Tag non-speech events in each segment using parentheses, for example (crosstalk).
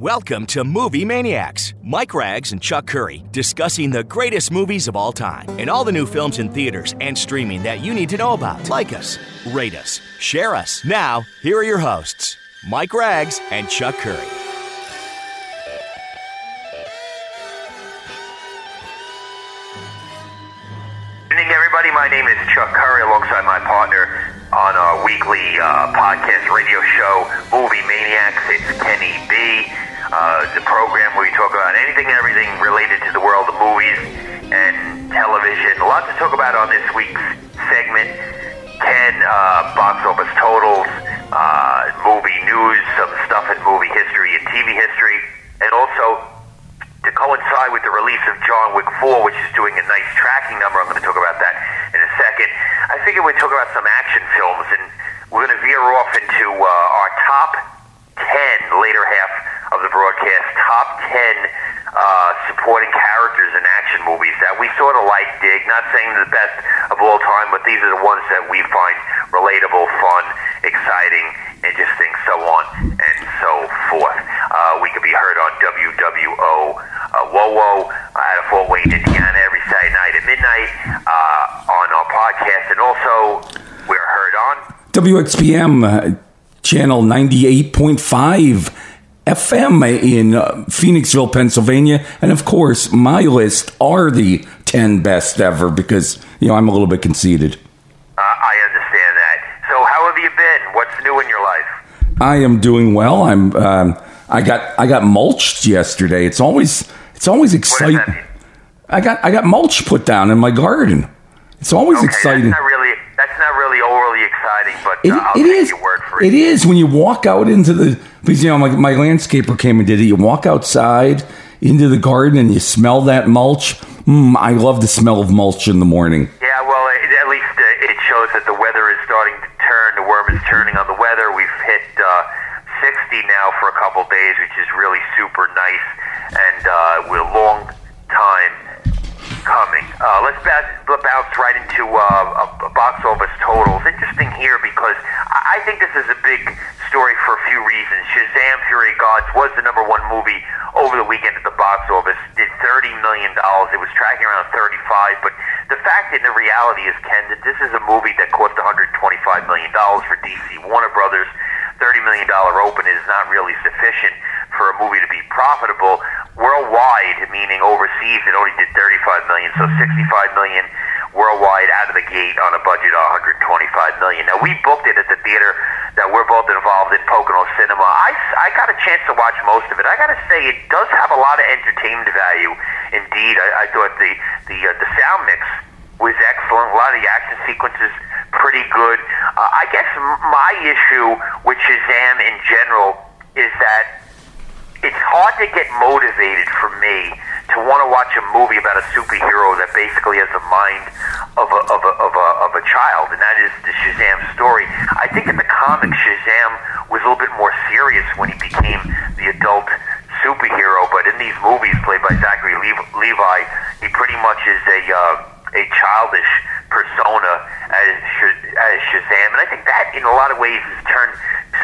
Welcome to Movie Maniacs. Mike Rags and Chuck Curry discussing the greatest movies of all time and all the new films in theaters and streaming that you need to know about. Like us, rate us, share us. Now, here are your hosts, Mike Rags and Chuck Curry. Good evening, everybody. My name is Chuck Curry, alongside my partner on our weekly uh, podcast radio show, Movie Maniacs. It's Kenny B. Uh, the program where we talk about anything and everything related to the world of movies and television. A lot to talk about on this week's segment. Ken, uh, box office totals, uh, movie news, some stuff in movie history and TV history, and also to coincide with the release of John Wick 4, which is doing a nice tracking number. I'm going to talk about that in a second. I figured we'd talk about some action films, and we're going to veer off into uh, our top 10, later half of the broadcast, top 10 uh, supporting characters in action movies that we sort of like, dig. Not saying the best of all time, but these are the ones that we find relatable, fun, exciting, interesting, so on and so forth. Uh, we could be heard on WWO uh, WoWo out of Fort Wayne, Indiana, every Saturday night at midnight uh, on our podcast, and also we're heard on WXPM uh, channel 98.5 FM in uh, Phoenixville, Pennsylvania. And of course, my list are the 10 best ever because, you know, I'm a little bit conceited. Uh, I understand that. So, how have you been? What's new in your life? I am doing well. I'm um, I got I got mulched yesterday. It's always it's always exciting. I got I got mulch put down in my garden. It's always Okay, exciting. that's not really that's not really overly exciting, but It, uh, I'll it is. your word for it. It is when you walk out into the because you know my, my landscaper came and did it. You walk outside into the garden and you smell that mulch. Mm, I love the smell of mulch in the morning. Yeah, well, it, at least uh, it shows that the weather is starting to turn. The worm is turning on the weather. We've hit uh, 60 now for a couple days, which is really super nice, and uh, we're a long time coming. Uh, let's bounce, bounce right into uh, a, box office totals. Interesting here because I, I think this is a big story for a few reasons. Shazam: Fury of Gods was the number one movie over the weekend at the box office. Did thirty million dollars. It was tracking around thirty-five, but the fact and the reality is, Ken, that this is a movie that cost one hundred twenty-five million dollars for DC Warner Brothers. Thirty million dollar open is not really sufficient for a movie to be profitable worldwide, meaning overseas. It only did 35 million, so 65 million worldwide out of the gate on a budget of 125 million. Now we booked it at the theater that we're both involved in, Pocono Cinema. I, I got a chance to watch most of it. I got to say, it does have a lot of entertainment value. Indeed, I, I thought the the uh, the sound mix was excellent. A lot of the action sequences pretty good. Uh, I guess my issue with Shazam in general is that it's hard to get motivated for me to want to watch a movie about a superhero that basically has the mind of a, of a, of a, of a child, and that is the Shazam story. I think in the comics, Shazam was a little bit more serious when he became the adult superhero, but in these movies played by Zachary Levi, he pretty much is a uh, childish persona as, as Shazam, and I think that in a lot of ways has turned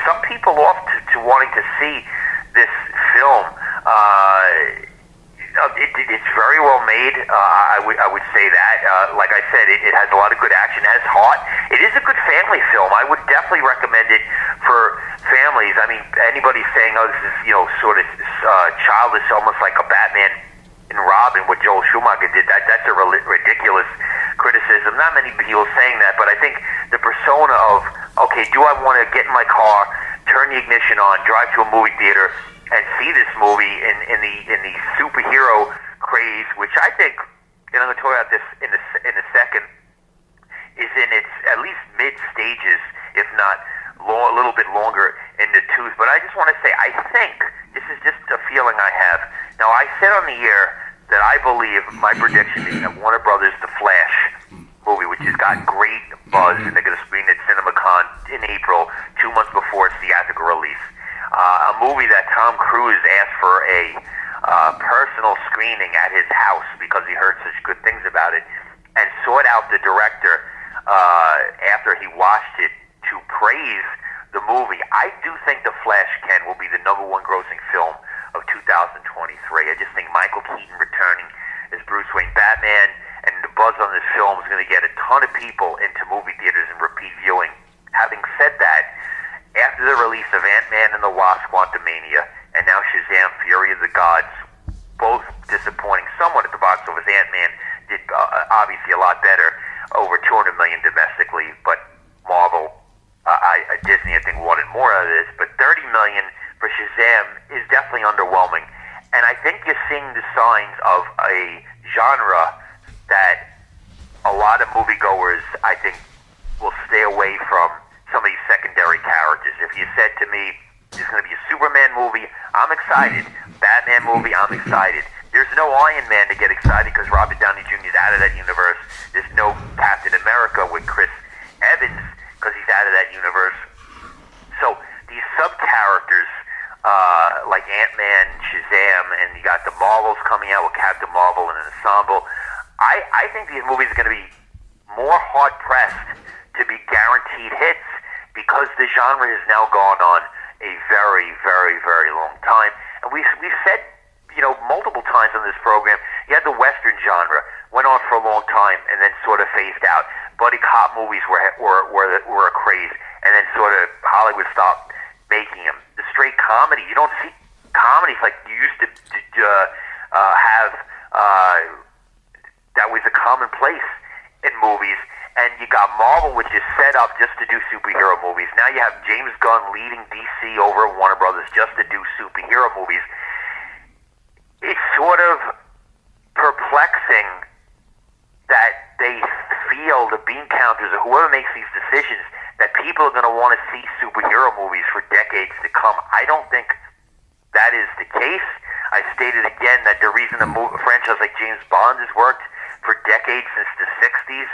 some people off to, to wanting to see this film. Uh, it, it, it's very well made. Uh, I would I would say that. Uh, like I said, it, it has a lot of good action. Has heart. It is a good family film. I would definitely recommend it for families. I mean, anybody saying, "Oh, this is you know sort of uh, childish, almost like a Batman and Robin," what Joel Schumacher did. That that's a ri- ridiculous criticism. Not many people saying that, but I think the persona of okay, do I want to get in my car, turn the ignition on, drive to a movie theater? and see this movie in, in the in the superhero craze, which I think, and I'm going to talk about this in the in a second, is in its at least mid stages, if not lo- a little bit longer in the tooth. But I just want to say, I think this is just a feeling I have. Now, I said on the air that I believe my prediction is that Warner Brothers, The Flash movie, which has got great buzz, and they're going to screen at CinemaCon in April, two months before its theatrical release uh, a movie that Tom Cruise asked for a uh, personal screening at his house because he heard such good things about it, and sought out the director uh, after he watched it to praise the movie. I do think The Flash, Ken, will be the number one grossing film of 2023. I just think Michael Keaton returning as Bruce Wayne Batman and the buzz on this film is going to get a ton of people into movie theaters and repeat viewing. Having said that, after the release of Ant-Man and the Wasp Quantumania and now Shazam Fury of the Gods, both disappointing somewhat at the box office. Ant-Man did uh, obviously a lot better, over 200 million domestically, uh, Disney, I think wanted more out of this. But 30 million for Shazam is definitely underwhelming, and I think you're seeing the signs of a genre that a lot of moviegoers, I think, will stay away from some of these secondary characters. If you said to me, there's going to be a Superman movie, I'm excited. Batman movie, I'm excited. There's no Iron Man to get excited because Robert Downey Jr. is out of that universe. There's no Captain America with Chris Evans because he's out of that universe. These sub characters uh, like Ant Man, Shazam, and you got the Marvels coming out with Captain Marvel and an ensemble. I, I think these movies are going to be more hard pressed to be guaranteed hits because the genre has now gone on a very, very, very long time. And we we've said, you know, multiple times on this program, you had the Western genre went on for a long time and then sort of phased out. Buddy cop movies were were were, were a craze, and then sort of Hollywood stopped making them. The straight comedy, you don't see comedies like you used to uh, uh, have. Uh, that was a commonplace in movies. And you got Marvel, which is set up just to do superhero movies. Now you have James Gunn leading DC over Warner Brothers just to do superhero movies. It's sort of perplexing that they feel the bean counters or whoever makes these decisions that people are going to want to see superhero movies for decades to come. I don't think that is the case. I stated again that the reason a, franchise like James Bond has worked for decades since the 60s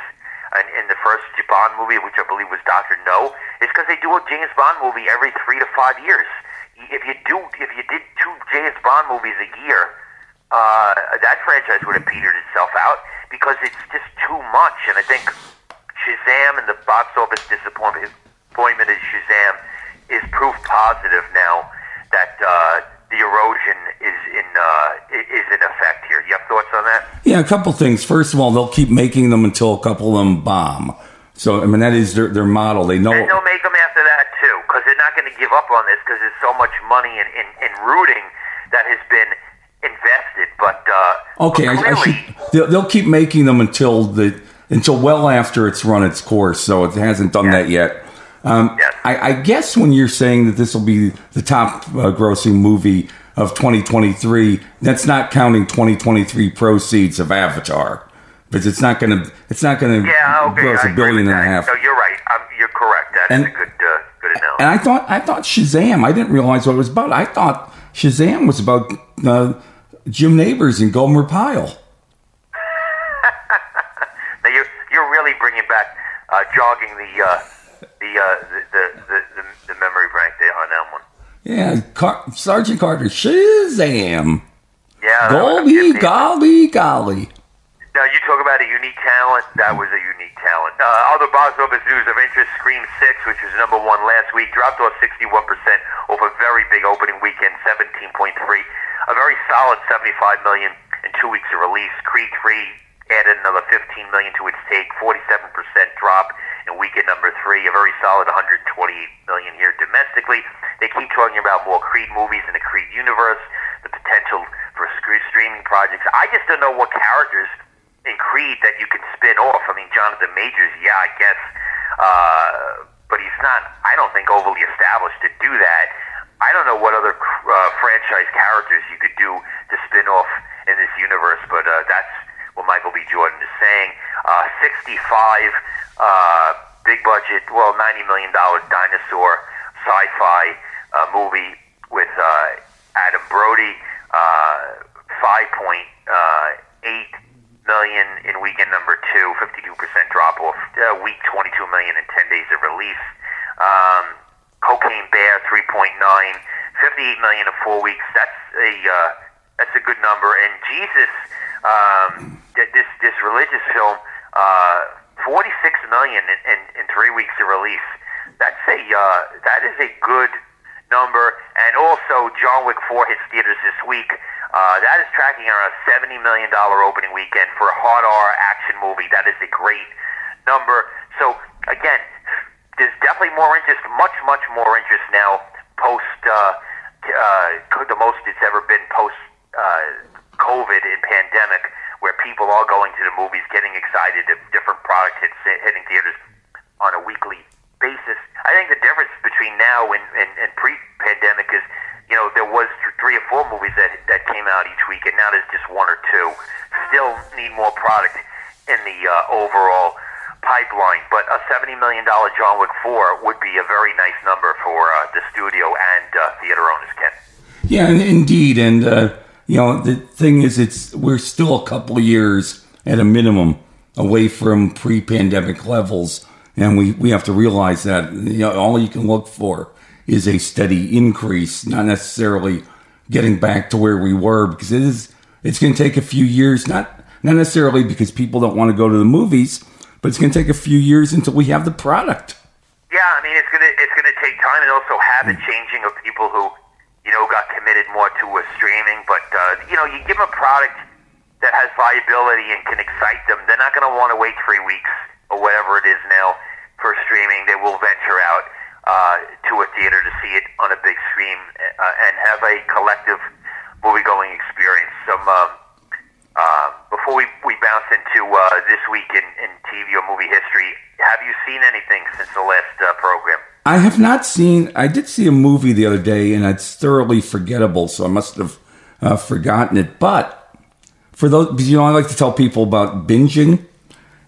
and in the first Bond movie, which I believe was Doctor No, is because they do a James Bond movie every three to five years. If you do, if you did two James Bond movies a year, uh, that franchise would have petered itself out because it's just too much. And I think Shazam and the box office disappointment appointment of Shazam is proof positive now that uh, the erosion is in uh, is in effect here. You have thoughts on that? Yeah, a couple things. First of all, they'll keep making them until a couple of them bomb. So I mean that is their their model. They know. And they'll make them after that too, because they're not going to give up on this because there's so much money in, in, in rooting that has been invested. But uh, okay, but clearly, I, I should, they'll, they'll keep making them until the until well after it's run its course. So it hasn't done Yes. that yet. Um, Yes. I, I guess when you're saying that this will be the top uh, grossing movie of 2023, that's not counting 2023 proceeds of Avatar, because it's not going to it's not going to yeah, okay, gross I a billion and a half. No, you're right. Um, you're correct. That's And- a good uh, good analysis. And I thought I thought Shazam. I didn't realize what it was about. I thought Shazam was about uh, Jim Nabors and Gomer Pyle. Now you're you're really bringing back uh, jogging the uh, the, uh, the, the the the the memory bank there on that one. Yeah, Car- Sergeant Carter Shazam. Yeah, that was a Golly, golly, golly. Now you talk about a unique talent. That was a unique talent. Uh, other box office news of interest: Scream Six, which was number one last week, dropped off 61% off a very big opening weekend, 17.3. A very solid 75 million in two weeks of release. Creed 3 added another 15 million to its take, 47% drop in weekend number three. A very solid 128 million here domestically. They keep talking about more Creed movies in the Creed universe, the potential for streaming projects. I just don't know what characters in Creed that you can spin off. I mean, Jonathan Majors, yeah, I guess, uh, but he's not. I don't think overly established to do that. I don't know what other uh, franchise characters you could do to spin off in this universe, but uh, that's what Michael B. Jordan is saying. Uh, 65, uh, big budget, well, $90 million dinosaur sci-fi uh, movie with uh, Adam Brody. Uh, 5.8 million in weekend number two, 52% drop off. Uh, week 22 million in 10 days of release. Um, Cocaine Bear 3.9, 58 million in four weeks. That's a uh, that's a good number. And Jesus, um, this this religious film, uh, 46 million in, in, in three weeks of release. That's a uh, that is a good number. And also John Wick 4 hits theaters this week. Uh, that is tracking around a $70 million opening weekend for a hard R action movie. That is a great number. So, again, there's definitely more interest, much, much more interest now post uh, uh, the most it's ever been post uh, COVID and pandemic, where people are going to the movies, getting excited if different product hits hitting theaters on a weekly basis. I think the difference between now and, and, and pre-pandemic is, you know, there was three or four movies that that came out each week, and now there's just one or two. Still need more product in the uh, overall pipeline, but a seventy million dollar John Wick four would be a very nice number for uh, the studio and uh, theater owners. Ken. Yeah, indeed, and uh, you know the thing is, it's we're still a couple of years at a minimum away from pre-pandemic levels, and we we have to realize that you know all you can look for is a steady increase, not necessarily getting back to where we were, because it is it's going to take a few years, not not necessarily because people don't want to go to the movies but it's going to take a few years until we have the product. Yeah, I mean it's gonna it's gonna take time. And also habit mm. changing of people who know got committed more to a streaming. But uh, you know, you give them a product that has viability and can excite them. They're not going to want to wait three weeks or whatever it is now for streaming. They will venture out uh, to a theater to see it on a big screen uh, and have a collective movie going experience. Some. Um, uh, before we, we bounce into uh, this week in, in TV or movie history, have you seen anything since the last uh, program? I have not seen. I did see a movie the other day, and it's thoroughly forgettable, so I must have uh, forgotten it. But for those, you know, I like to tell people about binging,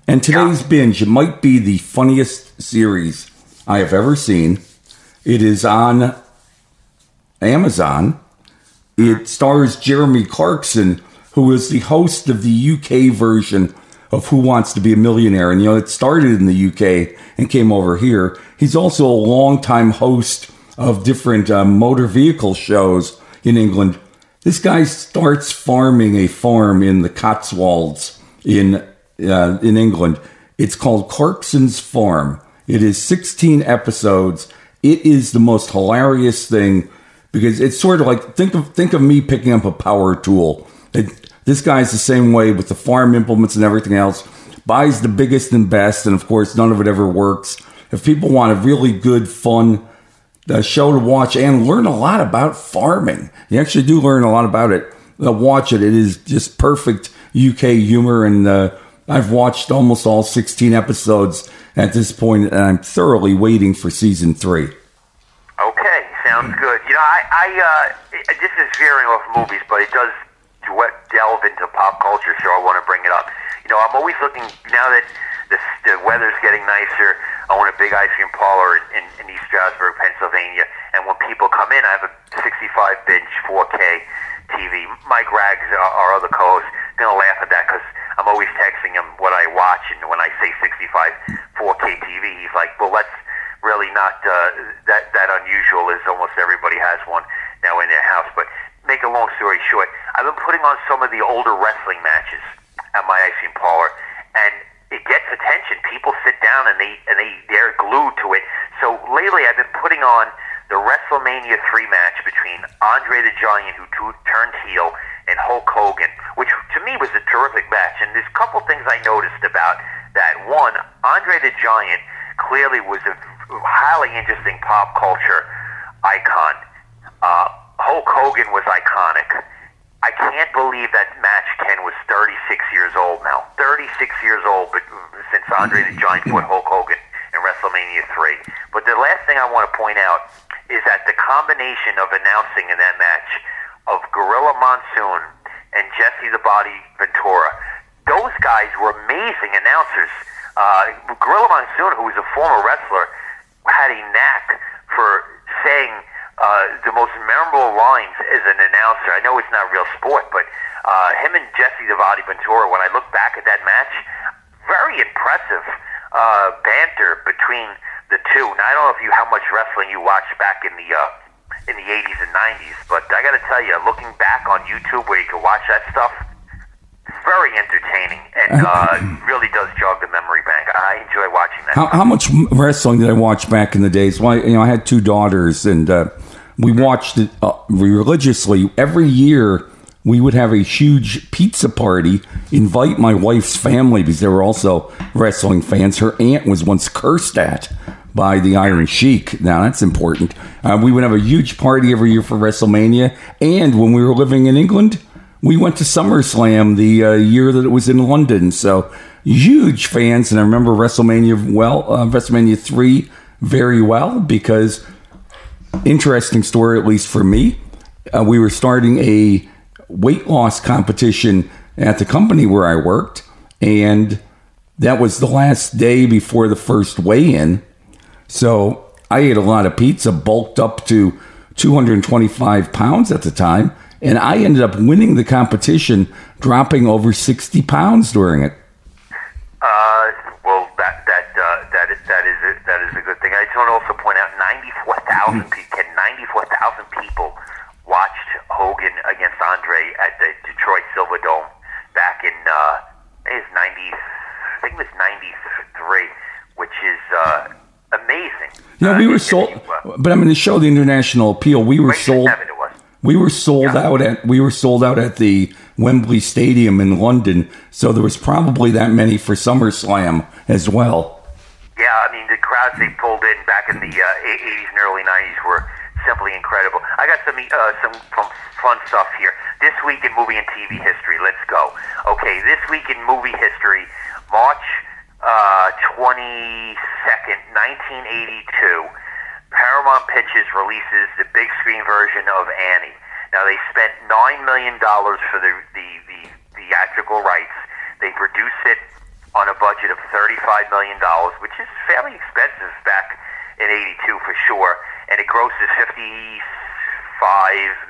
and today's yeah. binge might be the funniest series I have ever seen. It is on Amazon. It stars Jeremy Clarkson who is the host of the UK version of Who Wants to Be a Millionaire. And, you know, it started in the UK and came over here. He's also a longtime host of different uh, motor vehicle shows in England. This guy starts farming a farm in the Cotswolds in, uh, in England. It's called Clarkson's Farm. It is 16 episodes. It is the most hilarious thing because it's sort of like think of think of me picking up a power tool. It, this guy's the same way with the farm implements and everything else. Buys the biggest and best, and of course, none of it ever works. If people want a really good, fun uh, show to watch and learn a lot about farming, you actually do learn a lot about it. Uh, watch it; it is just perfect UK humor, and uh, I've watched almost all 16 episodes at this point, and I'm thoroughly waiting for season three. Okay, sounds good. You know, I, I uh, this is veering off movies, but it does delve into pop culture, so I want to bring it up. You know, I'm always looking now that the, the weather's getting nicer. I want a big ice cream parlor in, in East Stroudsburg, Pennsylvania, and when people come in, I have a 65 inch 4K TV. Mike Rags, our, our other co-host, gonna laugh at that because I'm always texting him what I watch, and when I say 65 4K TV, he's like, "Well, that's really not uh, that that unusual. As almost everybody has one now in their house." But make a long story short, I've been putting on some of the older wrestling matches at my ice cream parlor, and it gets attention. People sit down and they and they they're glued to it. So lately, I've been putting on the WrestleMania three match between Andre the Giant, who t- turned heel, and Hulk Hogan, which to me was a terrific match. And there's a couple things I noticed about that. One, Andre the Giant clearly was a highly interesting pop culture icon. Hulk Hogan was iconic. I can't believe that match Ken was 36 years old now. 36 years old, but since Andre the Giant put Hulk Hogan in WrestleMania 3. But the last thing I want to point out is that the combination of announcing in that match of Gorilla Monsoon and Jesse the Body Ventura, those guys were amazing announcers. Uh, Gorilla Monsoon, who was a former wrestler, had a knack for saying uh, the most memorable lines as an announcer. I know it's not real sport, but uh, him and Jesse Body Ventura, when I look back at that match, very impressive uh, banter between the two. Now, I don't know if you how much wrestling you watched back in the uh, in the 80s and 90s, but I got to tell you, looking back on YouTube where you can watch that stuff, very entertaining and uh, really does jog the memory bank. I enjoy watching that. How, how, much wrestling did I watch back in the days? Well, I, you know, I had two daughters, and uh, we watched it uh, religiously every year. We would have a huge pizza party, invite my wife's family because they were also wrestling fans. Her aunt was once cursed at by the Iron Sheik. Now that's important. Uh, we would have a huge party every year for WrestleMania, and when we were living in England, we went to SummerSlam the uh, year that it was in London. So huge fans, and I remember WrestleMania well, uh, WrestleMania three very well because interesting story, at least for me. Uh, we were starting a weight loss competition at the company where I worked, and that was the last day before the first weigh in. So I ate a lot of pizza, bulked up to 225 pounds at the time, and I ended up winning the competition, dropping over 60 pounds during it. Uh, well, that that uh, that is that is a, that is a good thing. I just want to also point out 94,000 people. 94,000 people watched Hogan against Andre at Detroit Silverdome back in uh, it was 90. I think it was 93, which is uh, amazing. Yeah, Uh, we were sold, you, uh, but I mean to show the international appeal, we were sold. it was. We were sold Yeah. out at we were sold out at the Wembley Stadium in London, so there was probably that many for SummerSlam as well. Yeah, I mean the crowds they pulled in back in the uh, 80s and early 90s were simply incredible. I got some uh, some fun stuff here. This week in movie and TV history. Let's go. Okay, this week in movie history, March uh, 22nd, 1982. Paramount Pictures releases the big screen version of Annie. Now they spent nine million dollars for the, the the theatrical rights. They produce it on a budget of thirty-five million dollars, which is fairly expensive back in '82 for sure, and it grosses fifty-five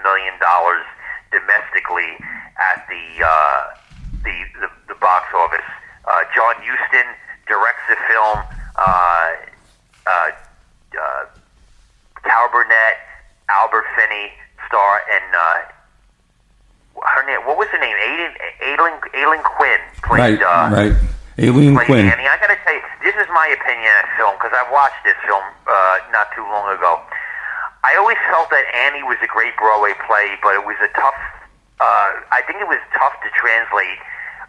million dollars domestically at the uh, the, the the box office. Uh, John Huston directs the film. Uh, uh, uh, Cal Burnett, Albert Finney star, and uh, her name. What was her name? Aileen, Aileen, Aileen Quinn played. Right, uh, right. Played Quinn. Annie. I gotta tell you, this is my opinion of the film because I've watched this film uh, not too long ago. I always felt that Annie was a great Broadway play, but it was a tough. Uh, I think it was tough to translate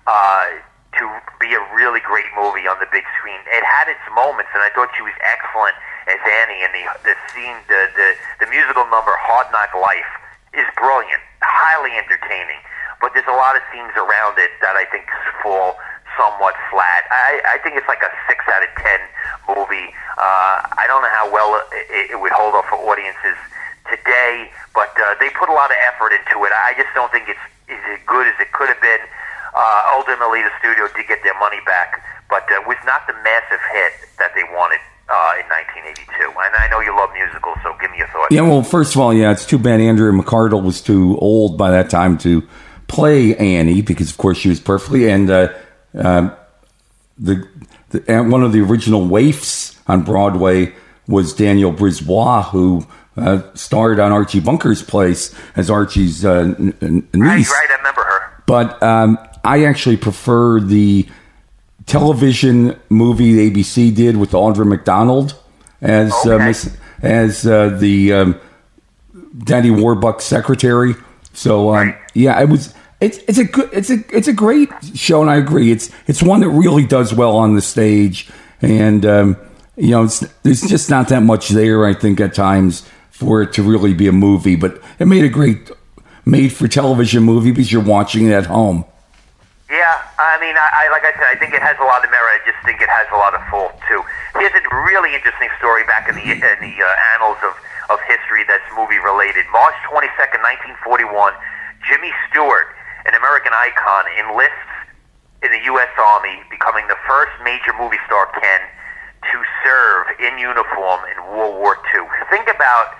uh, to be a really great movie on the big screen. It had its moments, and I thought she was excellent as Annie. And the the scene, the the, the musical number "Hard Knock Life" is brilliant, highly entertaining. But there's a lot of scenes around it that I think fall somewhat flat. I, I think it's like a six out of ten movie. Uh, I don't know how well it, it would hold up for audiences today, but uh, they put a lot of effort into it. I just don't think it's is as good as it could have been. Uh, ultimately, the studio did get their money back, but uh, was not the massive hit that they wanted uh, in 1982. And I know you love musicals, so give me your thoughts. Yeah, well, first of all, yeah, it's too bad Andrea McArdle was too old by that time to play Annie because, of course, she was perfectly and uh, uh, the, the and one of the original waifs on Broadway was Danielle Brisebois, who uh, starred on Archie Bunker's place as Archie's uh, n- n- niece. right, I remember her. But um, I actually prefer the television movie ABC did with Audra McDonald as uh, Miss, as uh, the um, Daddy Warbucks secretary. So um, Right. yeah, it was. It's it's a good it's a it's a great show, and I agree. It's it's one that really does well on the stage, and um, you know, it's, there's just not that much there. I think at times for it to really be a movie, but it made a great made for television movie because you're watching it at home. Yeah, I mean, I, I like I said, I think it has a lot of merit. I just think it has a lot of fault too. Here's a really interesting story back in the in the uh, annals of of history that's movie related. March 22nd, 1941, Jimmy Stewart, an American icon, enlists in the U.S. Army, becoming the first major movie star Ken to serve in uniform in World War II. Think about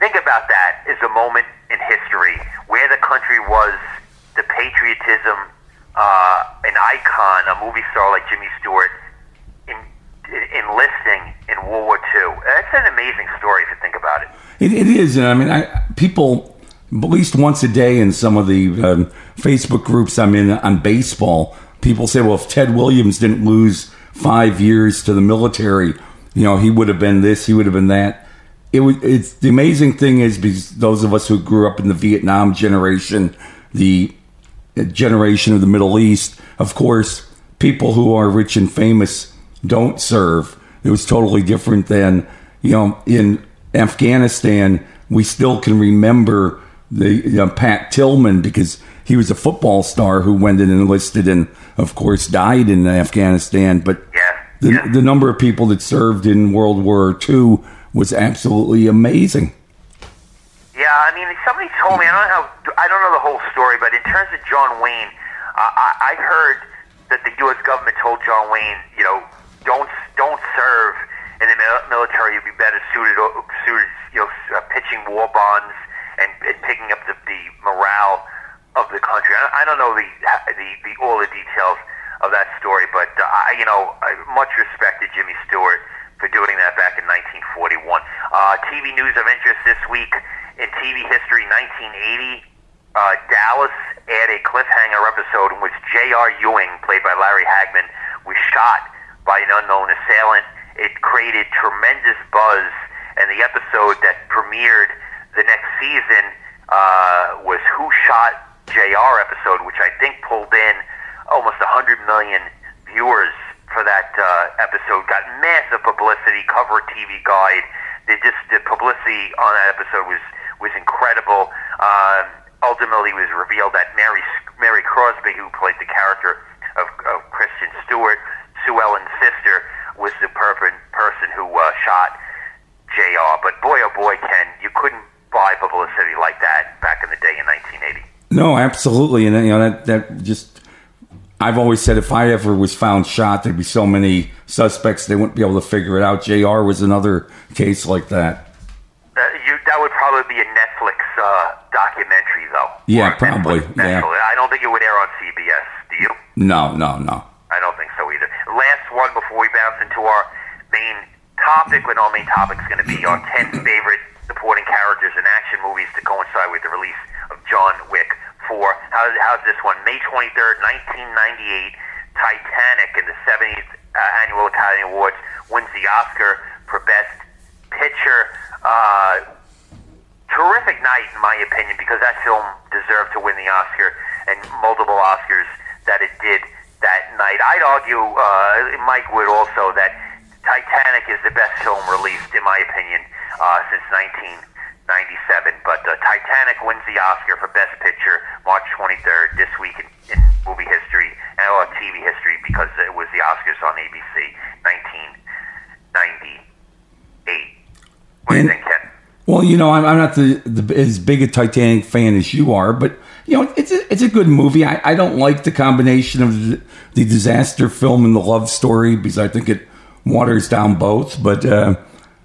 think about that as a moment in history where the country was, the patriotism, uh, an icon, a movie star like Jimmy Stewart, in, enlisting in World War II. That's an amazing story if you think about it. It, it is, I mean, I, people at least once a day in some of the um, Facebook groups I'm in on baseball, people say, "Well, if Ted Williams didn't lose five years to the military, you know, he would have been this, he would have been that." it was. It's the amazing thing is because those of us who grew up in the Vietnam generation, the generation of the Middle East, of course, people who are rich and famous don't serve. It was totally different than you know in Afghanistan. We still can remember the you know, Pat Tillman because he was a football star who went and enlisted and, of course, died in Afghanistan. But Yeah, the, yeah. the number of people that served in World War II was absolutely amazing. Yeah, I mean, somebody told me. I don't know. How, I don't know the whole story, but in terms of John Wayne, uh, I, I heard that the U.S. government told John Wayne, you know, don't don't serve in the military. You'd be better suited, suited, you know, uh, pitching war bonds and, and picking up the, the morale of the country. I, don't know the, the the all the details of that story, but uh, I, you know, I, much respect to Jimmy Stewart for doing that back in 1941. Uh, TV news of interest this week in TV history: 1980, uh, Dallas aired a cliffhanger episode in which J.R. Ewing, played by Larry Hagman, was shot by an unknown assailant. It created tremendous buzz, and the episode that premiered the next season uh, was Who Shot JR episode, which I think pulled in almost 100 million viewers for that uh, episode. Got massive publicity. Cover TV Guide. They just the publicity on that episode was was incredible. Um, ultimately, it was revealed that Mary Mary Crosby, who played the character of, of Christian Stewart, Sue Ellen's sister, was the per- person who uh, shot JR. But boy, oh boy, Ken, you couldn't buy publicity like that back in the day in 1980. No, absolutely, and you know that that just. I've always said if I ever was found shot, there'd be so many suspects they wouldn't be able to figure it out. Jr. was another case like that. Uh, you, that would probably be a Netflix uh, documentary, though. Yeah, probably, Netflix yeah. special. I don't think it would air on CBS. Do you? No, no, no. I don't think so either. Last one before we bounce into our main topic, when our main topic is going to be our 10 favorite supporting characters in action movies to coincide with the release of John Wick 4. How, how's this one? May 23rd, 1998, Titanic in the 70th uh, Annual Academy Awards wins the Oscar for Best Picture. Uh, terrific night, in my opinion, because that film deserved to win the Oscar and multiple Oscars that it did that night. I'd argue, uh, Mike would also, that Titanic is the best film released, in my opinion, uh, since 1997. But uh, Titanic wins the Oscar for Best Picture March 23rd this week in, in movie history and or TV history because it was the Oscars on ABC 1998. What do you think, Ken? Well, you know, I'm, I'm not the, the as big a Titanic fan as you are, but you know, it's a, it's a good movie. I, I don't like the combination of the, the disaster film and the love story because I think it waters down both. But uh,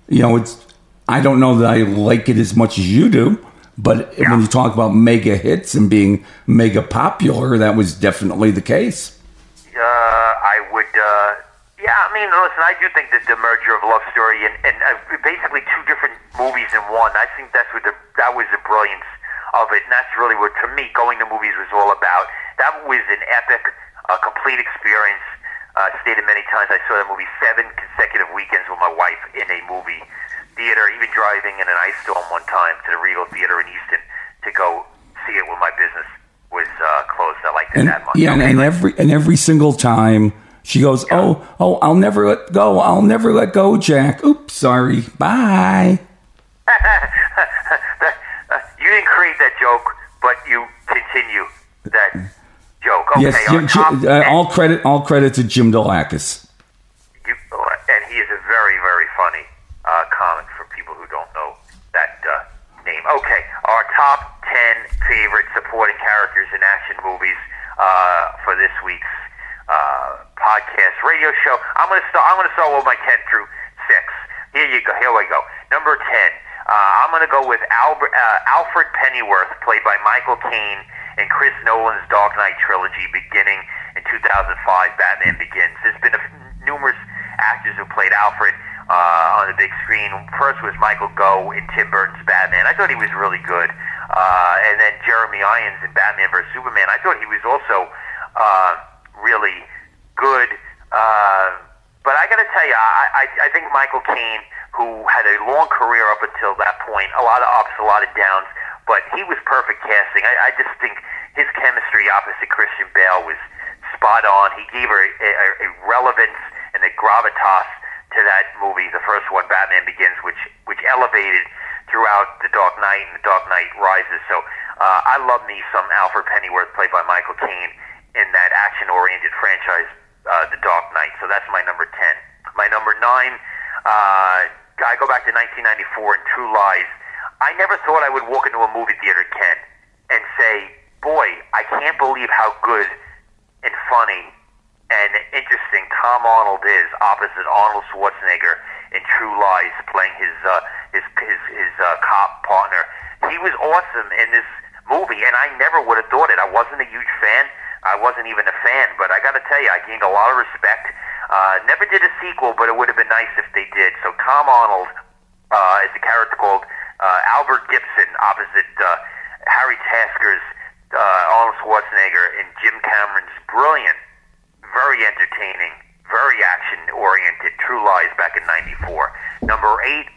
you know, it's I don't know that I like it as much as you do. But when you talk about mega hits and being mega popular, that was definitely the case. Uh, I would. Uh, yeah, I mean, listen, I do think that the merger of love story and, and uh, basically two different movies in one. I think that's what the that was the brilliance of it, and that's really what to me going to movies was all about. That was an epic, uh, complete experience. Uh, stated many times, I saw that movie seven consecutive weekends with my wife in a movie theater, even driving in an ice storm one time to the Regal Theater in Easton to go see it when my business was uh, closed. I liked it And that much. yeah, and, and every and every single time she goes, "Oh, oh, I'll never let go. I'll never let go, Jack. Oops, sorry. Bye." (laughs) you didn't create that joke, but you continue that joke. Okay, yes, on Jim, top, uh, all credit, all credit to Jim Delacus. you, and he is a very, very funny uh, comic for people who don't know that uh, name. Okay, our top ten favorite supporting characters in action movies uh, for this week's uh, podcast radio show. I'm gonna start. I'm gonna start with my ten through six. Here you go. Here we go. Number ten. Uh, I'm gonna go with Albert, uh, Alfred Pennyworth, played by Michael Caine in Chris Nolan's Dark Knight trilogy, beginning in 2005. Batman Begins. There's been numerous actors who played Alfred uh, on the big screen. First was Michael Gough in Tim Burton's Batman. I thought he was really good. Uh, and then Jeremy Irons in Batman vs Superman. I thought he was also uh, really good. Uh, but But I got to tell you, I, I, I think Michael Caine, who had a long career up until that point, a lot of ups, a lot of downs, but he was perfect casting. I, I just think his chemistry opposite Christian Bale was spot on. He gave her a, a, a relevance and a gravitas to that movie, the first one, Batman Begins, which which elevated throughout The Dark Knight and The Dark Knight Rises. So uh, I love me some Alfred Pennyworth, played by Michael Caine, in that action-oriented franchise, uh, The Dark Knight. So that's my number ten. My number nine, uh, I go back to 1994 in True Lies. I never thought I would walk into a movie theater, Ken, and say, "Boy, I can't believe how good and funny and interesting Tom Arnold is opposite Arnold Schwarzenegger in True Lies, playing his uh, his his, his uh, cop partner. He was awesome in this movie, and I never would have thought it. I wasn't a huge fan. I wasn't even a fan, but I got to tell you, I gained a lot of respect. Uh, never did a sequel, but it would have been nice if they did. So Tom Arnold uh, is a character called uh, Albert Gibson opposite uh, Harry Tasker's uh, Arnold Schwarzenegger and Jim Cameron's brilliant very entertaining, very action oriented. True Lies back in '94. Number eight,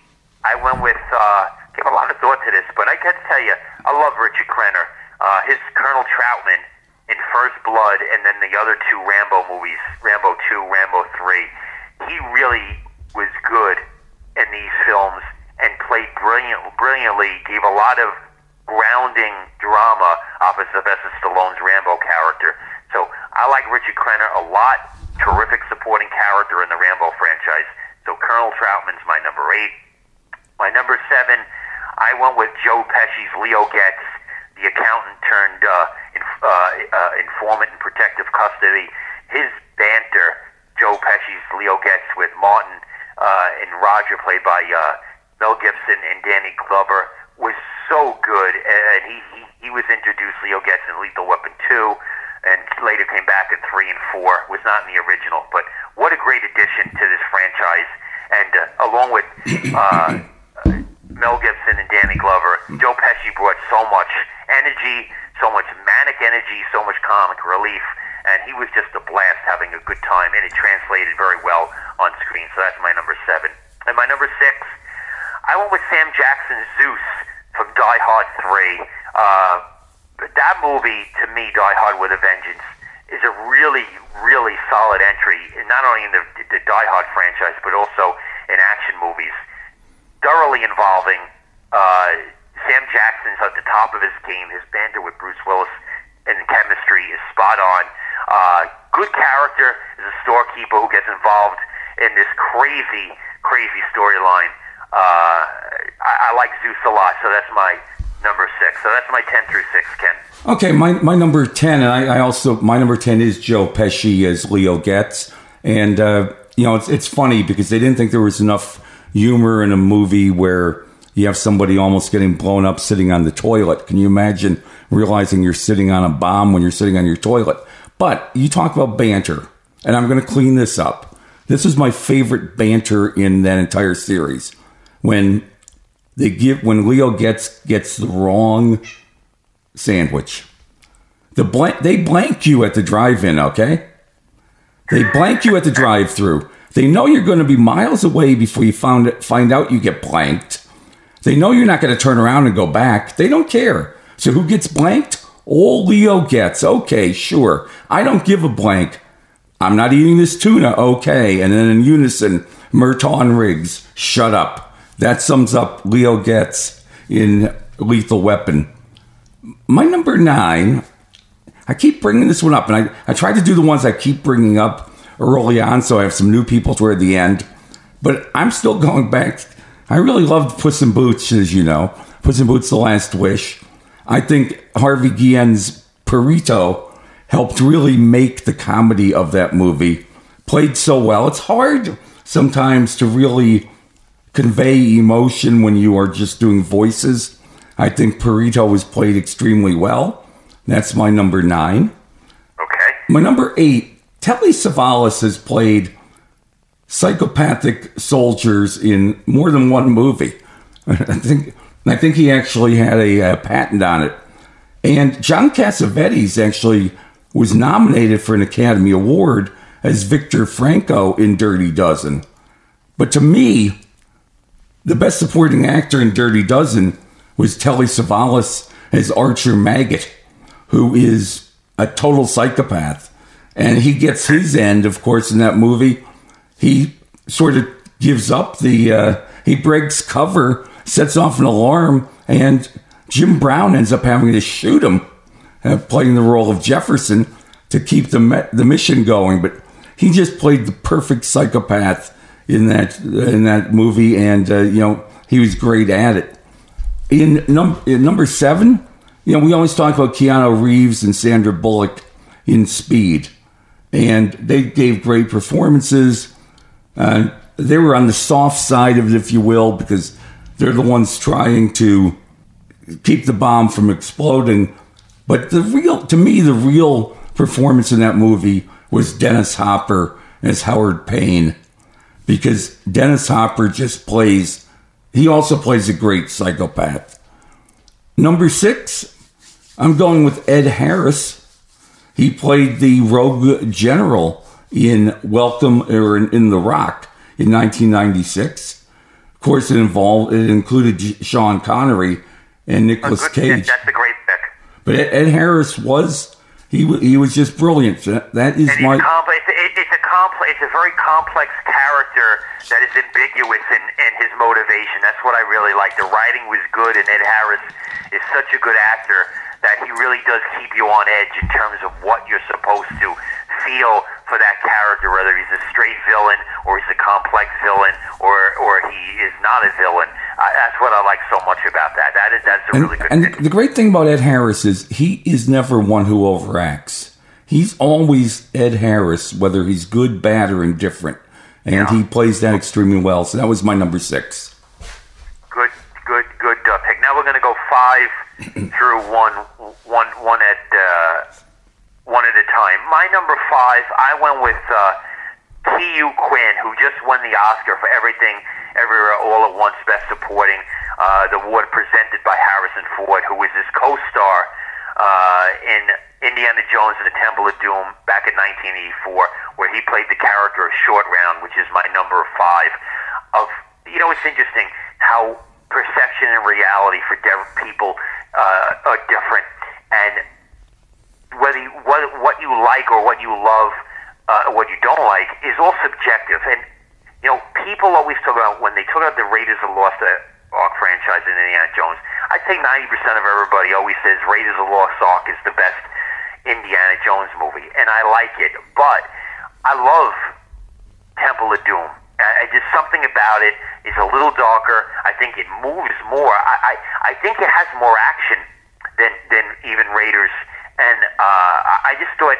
I went with. Uh, gave a lot of thought to this, but I got to tell you, I love Richard Crenna. Uh, his Colonel Trautman in First Blood, and then the other two Rambo movies, Rambo Two, Rambo Three. He really was good in these films and played brilliant, brilliantly. Gave a lot of grounding drama opposite Sylvester Stallone's Rambo character. So I like Richard Crenna a lot. Terrific supporting character in the Rambo franchise. So Colonel Trautman's my number eight. My number seven, I went with Joe Pesci's Leo Getz, the accountant turned uh, in, uh, uh, informant in protective custody. His banter, Joe Pesci's Leo Getz with Martin uh, and Roger, played by uh, Mel Gibson and Danny Glover, was so good. And he, he, he was introduced, Leo Getz, in Lethal Weapon 2 and later came back in three and four. Was not in the original, but what a great addition to this franchise. And uh, along with (coughs) uh, Mel Gibson and Danny Glover, Joe Pesci brought so much energy, so much manic energy, so much comic relief, and he was just a blast having a good time, and it translated very well on screen. So that's my number seven. And my number six, I went with Sam Jackson's Zeus from Die Hard Three. Uh, that movie to me, Die Hard with a Vengeance, is a really, really solid entry, not only in the, the Die Hard franchise, but also in action movies. Thoroughly involving. Uh, Sam Jackson's at the top of his game. His banter with Bruce Willis and the chemistry is spot on. Uh, good character is a storekeeper who gets involved in this crazy, crazy storyline. Uh, I, I like Zeus a lot, so that's my number six. So that's my 10 through 6, Ken. Okay, my, my number 10, and I, I also, my number 10 is Joe Pesci as Leo Getz. And, uh, you know, it's, it's funny because they didn't think there was enough humor in a movie where you have somebody almost getting blown up sitting on the toilet. Can you imagine realizing you're sitting on a bomb when you're sitting on your toilet? But you talk about banter, and I'm going to clean this up. This is my favorite banter in that entire series. When they give when Leo Getz gets the wrong sandwich. The blank they blank you at the drive-in, okay? They blank you at the drive-through. They know you're going to be miles away before you found find out you get blanked. They know you're not going to turn around and go back. They don't care. So who gets blanked? All Leo Getz. Okay, sure. I don't give a blank. I'm not eating this tuna. Okay. And then in unison, Murtaugh Riggs, shut up. That sums up Leo Getz in Lethal Weapon. My number nine, I keep bringing this one up, and I, I try to do the ones I keep bringing up early on so I have some new people toward the end. But I'm still going back. I really loved Puss in Boots, as you know. Puss in Boots, The Last Wish. I think Harvey Guillen's Perrito helped really make the comedy of that movie. Played so well. It's hard sometimes to really convey emotion when you are just doing voices. I think Perrito was played extremely well. That's my number nine. Okay. My number eight, Telly Savalas has played psychopathic soldiers in more than one movie. (laughs) I think I think he actually had a, a patent on it. And John Cassavetes actually was nominated for an Academy Award as Victor Franco in Dirty Dozen. But to me, the best supporting actor in Dirty Dozen was Telly Savalas as Archer Maggot, who is a total psychopath. And he gets his end, of course, in that movie. He sort of gives up the, uh, he breaks cover, sets off an alarm, and Jim Brown ends up having to shoot him, uh, playing the role of Jefferson to keep the, me- the mission going. But he just played the perfect psychopath in that in that movie, and uh, you know he was great at it. In, num- in number seven, you know we always talk about Keanu Reeves and Sandra Bullock in Speed, and they gave great performances. Uh, they were on the soft side of it, if you will, because they're the ones trying to keep the bomb from exploding. But the real, to me, the real performance in that movie was Dennis Hopper as Howard Payne because Dennis Hopper just plays, he also plays a great psychopath. Number six, I'm going with Ed Harris. He played the rogue general in Welcome or in, in The Rock in 1996. Of course, it involved it included Sean Connery and Nicolas oh, Cage. That's a great pick. But Ed, Ed Harris was he he was just brilliant. That, is my. It, it's complex. It's a very complex character that is ambiguous in, in his motivation. That's what I really like. The writing was good, and Ed Harris is such a good actor that he really does keep you on edge in terms of what you're supposed to feel for that character, whether he's a straight villain or he's a complex villain or or he is not a villain. Uh, that's what I like so much about that. That is that's a and, really good. and pick. the great thing about Ed Harris is he is never one who overacts. He's always Ed Harris, whether he's good, bad, or indifferent, and Yeah. he plays that extremely well. So that was my number six. Good, good, good uh, pick. Now we're going to go five (clears throat) through one, one, one at uh, one at a time. My number five, I went with uh, Ke Huy Quan, who just won the Oscar for Everything, Everywhere, All at Once, Best Supporting. Uh, the award presented by Harrison Ford, who was his co-star uh, in Indiana Jones and the Temple of Doom back in 1984, where he played the character of Short Round, which is my number five. Of you know, it's interesting how perception and reality for different people uh, are different, and whether you, what what you like or what you love, uh, what you don't like, is all subjective. And you know, people always talk about when they talk about the Raiders of the Lost Ark franchise in Indiana Jones. I ninety percent of everybody always says Raiders of the Lost Ark is the best Indiana Jones movie, and I like it. But I love Temple of Doom. Uh, just something about it is a little darker. I think it moves more. I, I, I think it has more action than than even Raiders. And uh, I I just thought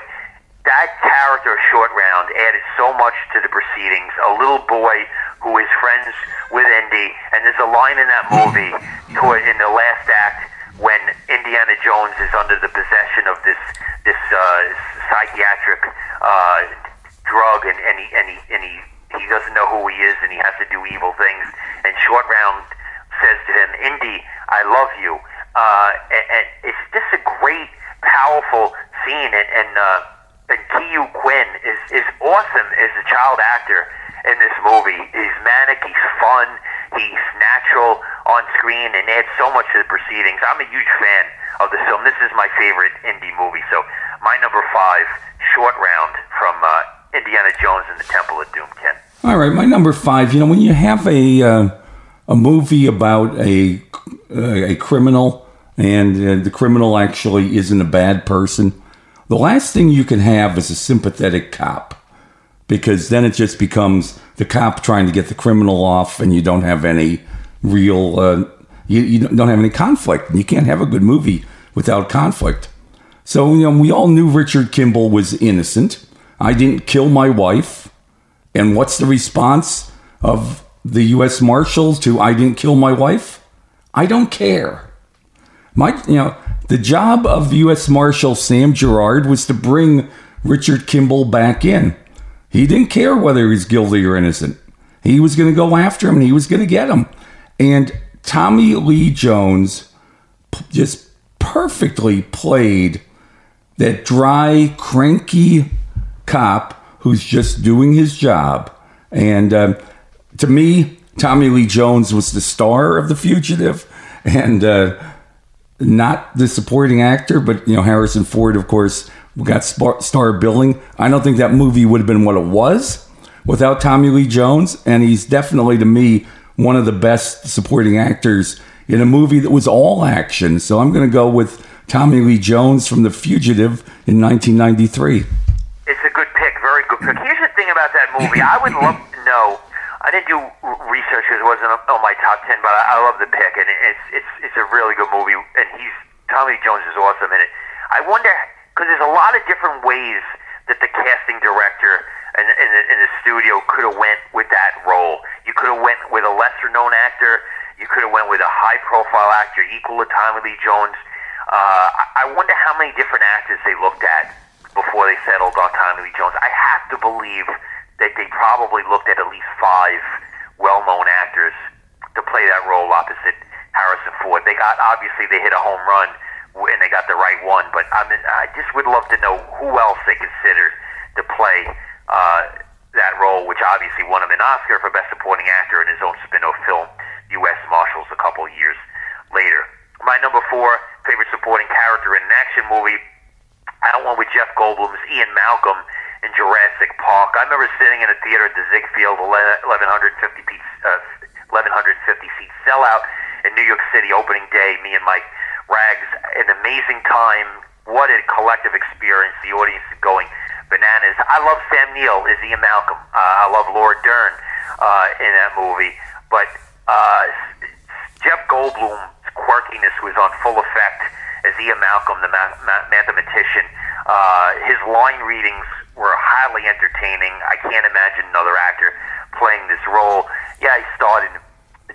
that character, Short Round, added so much to the proceedings. A little boy who is friends with Indy, and there's a line in that movie toward in the last act when Indiana Jones is under the possession of this this uh, psychiatric uh, drug, and, and he and he and he he doesn't know who he is, and he has to do evil things. And Short Round says to him, "Indy, I love you." Uh, and, and it's just a great, powerful scene, and and, uh, and Ke Huy Quan is is awesome as a child actor in this movie. He's manic, he's fun, he's natural on screen, and adds so much to the proceedings. I'm a huge fan of the film. This is my favorite Indy movie. So my number five, Short Round from uh, Indiana Jones and the Temple of Doom. Ken. All right, my number five. You know, when you have a uh, a movie about a a criminal and uh, the criminal actually isn't a bad person, the last thing you can have is a sympathetic cop because then it just becomes the cop trying to get the criminal off, and you don't have any real uh, you, you don't have any conflict. You can't have a good movie without conflict. So you know, we all knew Richard Kimball was innocent. I didn't kill my wife. And what's the response of the U.S. Marshals to I didn't kill my wife? I don't care. My, you know, the job of U.S. Marshal Sam Gerard was to bring Richard Kimball back in. He didn't care whether he's guilty or innocent. He was going to go after him and he was going to get him. And Tommy Lee Jones just perfectly played that dry, cranky cop who's just doing his job. And um, to me, Tommy Lee Jones was the star of The Fugitive, and uh, not the supporting actor. But you know, Harrison Ford, of course, got star building. I don't think that movie would have been what it was without Tommy Lee Jones, and he's definitely to me one of the best supporting actors in a movie that was all action. So I'm going to go with Tommy Lee Jones from The Fugitive in 1993. It's a good pick, very good pick. Here's the thing about that movie. I would love to know. I didn't do research because it wasn't on my top ten, but I, I love the pick, and it's it's it's a really good movie. And he's Tommy Jones is awesome in it. I wonder because there's a lot of different ways that the casting director and, and, the, and the studio could have went with that role. You could have went with a lesser known actor. You could have went with a high profile actor equal to Tommy Lee Jones. Uh, I wonder how many different actors they looked at before they settled on Tommy Lee Jones. I have to believe that they probably looked at at least five well-known actors to play that role opposite Harrison Ford. They got obviously they hit a home run and they got the right one, but I mean, I just would love to know who else they considered to play uh, that role, which obviously won him an Oscar for Best Supporting Actor in his own spin-off film, U.S. Marshals, a couple years later. My number four favorite supporting character in an action movie. I went with Jeff Goldblum's Ian Malcolm in Jurassic Park. I remember sitting in a theater at the Ziegfeld 1150 seat, uh, 1150 seat sellout in New York City opening day. Me and Mike Rags, an amazing time. What a collective experience. The audience is going bananas. I love Sam Neill as Ian Malcolm. Uh, I love Laura Dern uh, in that movie. But uh, Jeff Goldblum's quirkiness was on full effect as Ian Malcolm, the ma- ma- mathematician. Uh, his line readings were highly entertaining. I can't imagine another actor playing this role. Yeah, he starred in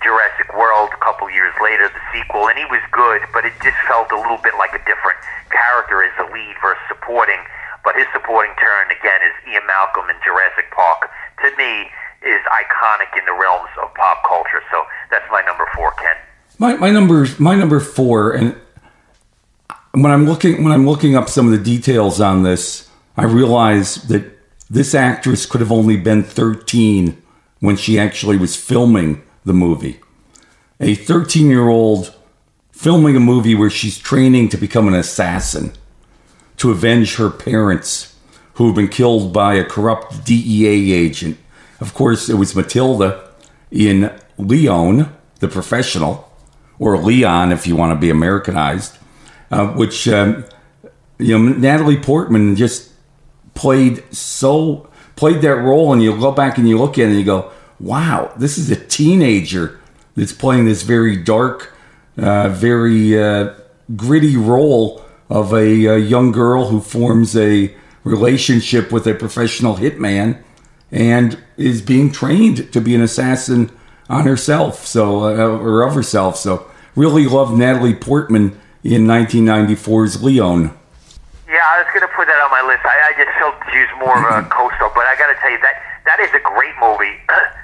Jurassic World a couple years later, the sequel, and he was good, but it just felt a little bit like a different character as the lead versus supporting. But his supporting turn again is Ian Malcolm in Jurassic Park. To me, is iconic in the realms of pop culture. So that's my number four, Ken. My my number my number four, and when I'm looking when I'm looking up some of the details on this, I realize that this actress could have only been 13 when she actually was filming the movie. A 13 year old filming a movie where she's training to become an assassin to avenge her parents who have been killed by a corrupt DEA agent. Of course, it was Matilda in Leon, the professional, or Leon if you want to be Americanized, uh, which, um, you know, Natalie Portman just played so played that role, and you go back and you look at it and you go, "Wow, this is a teenager that's playing this very dark, uh, very uh, gritty role of a, a, uh, young girl who forms a relationship with a professional hitman and is being trained to be an assassin on herself, so uh, or of herself. So, really love Natalie Portman in 1994's Leon. Yeah, I was going to put that on my list. I, I just felt to use more of a (clears throat) coastal, but I got to tell you that that is a great movie, (clears throat)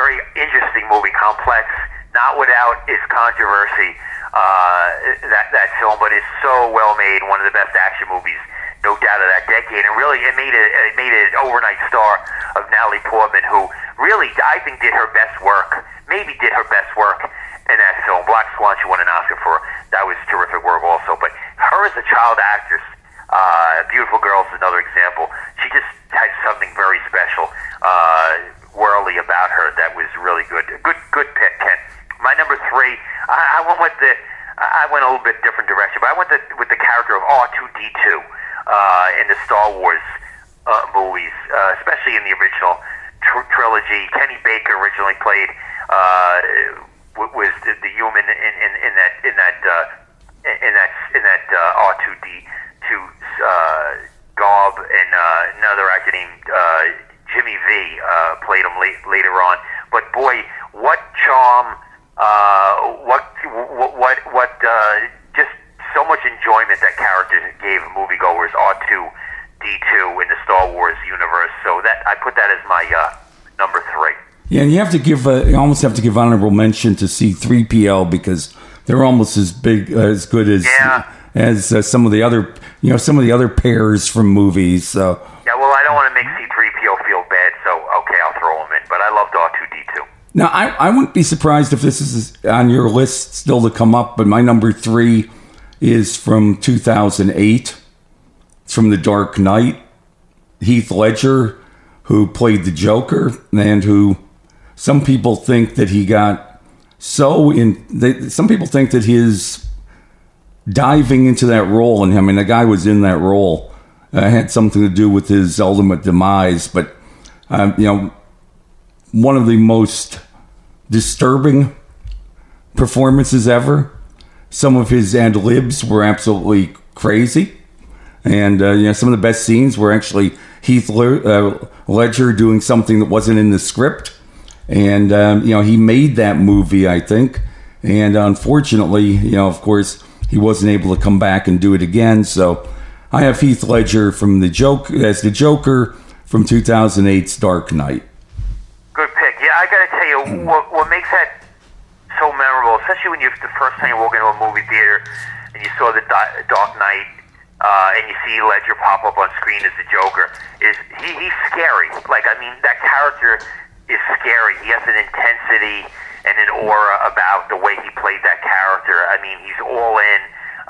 very interesting movie, complex, not without its controversy. Uh, that that film, but it's so well made, one of the best action movies, no doubt, of that decade. And really, it made it it made it an overnight star of Natalie Portman, who really I think did her best work, maybe did her best work in that film. Black Swan, she won an Oscar for. That was terrific work also. But her as a child actress uh, Beautiful Girl is another example. She just had something very special, uh, whirly about her that was really good. Good, good pick, Ken. My number three, I, I went with the. I went a little bit different direction, but I went the, with the character of R2D2 uh, in the Star Wars uh, movies, uh, especially in the original tr- trilogy. Kenny Baker originally played uh, was the, the human in, in, in that in that uh, Yeah, and you have to give uh, you almost have to give honorable mention to C3PO because they're almost as big uh, as good as yeah. as uh, some of the other you know some of the other pairs from movies. So yeah, well, I don't want to make C3PO feel bad, so okay, I'll throw him in. But I loved R2D2. Now, I, I wouldn't be surprised if this is on your list still to come up, but my number three is from 2008. It's from The Dark Knight. Heath Ledger, who played the Joker and who some people think that he got so in. They, some people think that his diving into that role, and I mean, the guy was in that role, uh, had something to do with his ultimate demise. But um, you know, one of the most disturbing performances ever. Some of his ad libs were absolutely crazy, and uh, you know, some of the best scenes were actually Heath uh, Ledger doing something that wasn't in the script. And, um, you know, he made that movie, I think. And unfortunately, you know, of course, he wasn't able to come back and do it again. So I have Heath Ledger from the joke as the Joker from 2008's Dark Knight. Good pick. Yeah, I got to tell you, what, what makes that so memorable, especially when you're the first time you walk into a movie theater and you saw the Dark Knight uh, and you see Ledger pop up on screen as the Joker, is he, he's scary. Like, I mean, that character is scary. He has an intensity and an aura about the way he played that character. I mean, he's all in.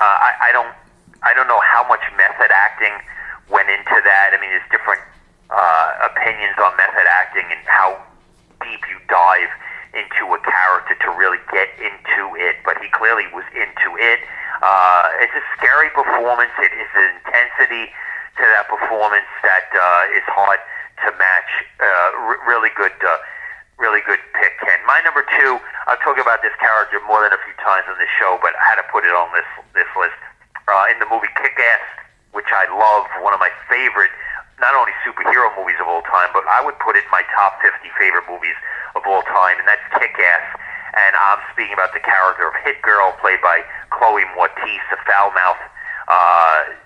Uh, I, I don't, I don't know how much method acting went into that. I mean, there's different uh, opinions on method acting and how deep you dive into a character to really get into it, but he clearly was into it. Uh, it's a scary performance. It is an intensity to that performance that uh, is hard to match. Uh, r- really good, uh, really good pick, Ken. My number two. I've talked about this character more than a few times on this show, but I had to put it on this this list. Uh, in the movie Kick-Ass, which I love, one of my favorite not only superhero movies of all time, but I would put it in my top 50 favorite movies of all time, and that's Kick-Ass. And I'm speaking about the character of Hit Girl, played by Chloe Moretz, a foul-mouthed, uh,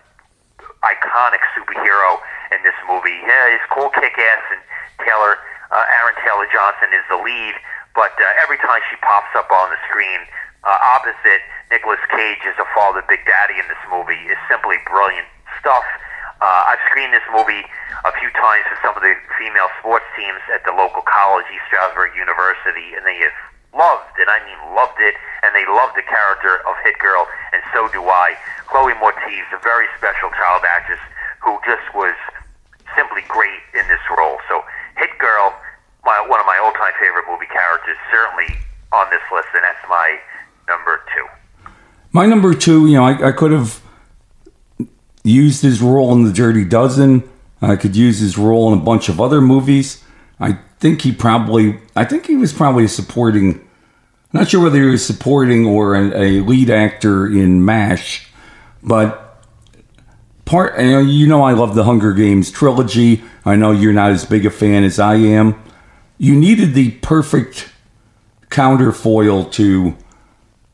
iconic superhero in this movie. Yeah, it's called Kick-Ass, and Taylor, uh, Aaron Taylor Johnson is the lead. But uh, every time she pops up on the screen, uh, opposite Nicolas Cage as a father, Big Daddy in this movie, is simply brilliant stuff. Uh, I've screened this movie a few times for some of the female sports teams at the local college, East Stroudsburg University, and they have loved, and I mean loved it, and they loved the character of Hit Girl, and so do I. Chloe Moretz, a very special child actress who just was simply great in this role. So Hit Girl, my, one of my all-time favorite movie characters, certainly on this list, and that's my number two. My number two, you know, I, I could have used his role in The Dirty Dozen. I could use his role in a bunch of other movies. I think he probably, I think he was probably a supporting, not sure whether he was supporting or a, a lead actor in MASH, but part, you know, I love the Hunger Games trilogy. I know you're not as big a fan as I am. You needed the perfect counterfoil to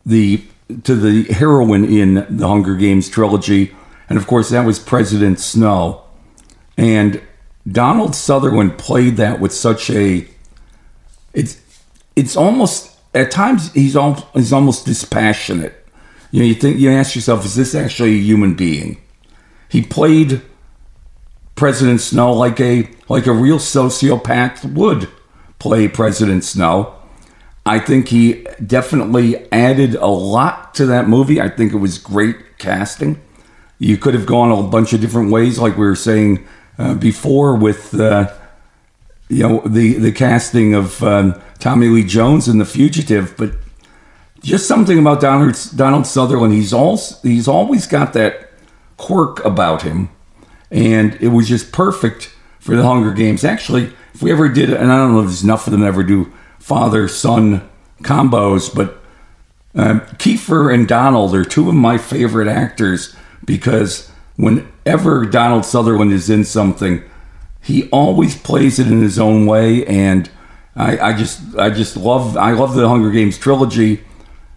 the to the heroine in the Hunger Games trilogy and of course, that was President Snow. And Donald Sutherland played that with such a it's it's almost at times he's al- he's almost dispassionate. You know, you think you ask yourself, is this actually a human being? He played President Snow like a like a real sociopath would play President Snow. I think he definitely added a lot to that movie. I think it was great casting. You could have gone a bunch of different ways, like we were saying uh, before, with uh, you know the the casting of um, Tommy Lee Jones in The Fugitive, but just something about Donald, Donald Sutherland. He's all he's always got that quirk about him, and it was just perfect for the Hunger Games. Actually, if we ever did, and I don't know if there's enough of them to ever do father son combos, but uh, Kiefer and Donald are two of my favorite actors because whenever Donald Sutherland is in something, he always plays it in his own way, and I, I just I just love I love the Hunger Games trilogy.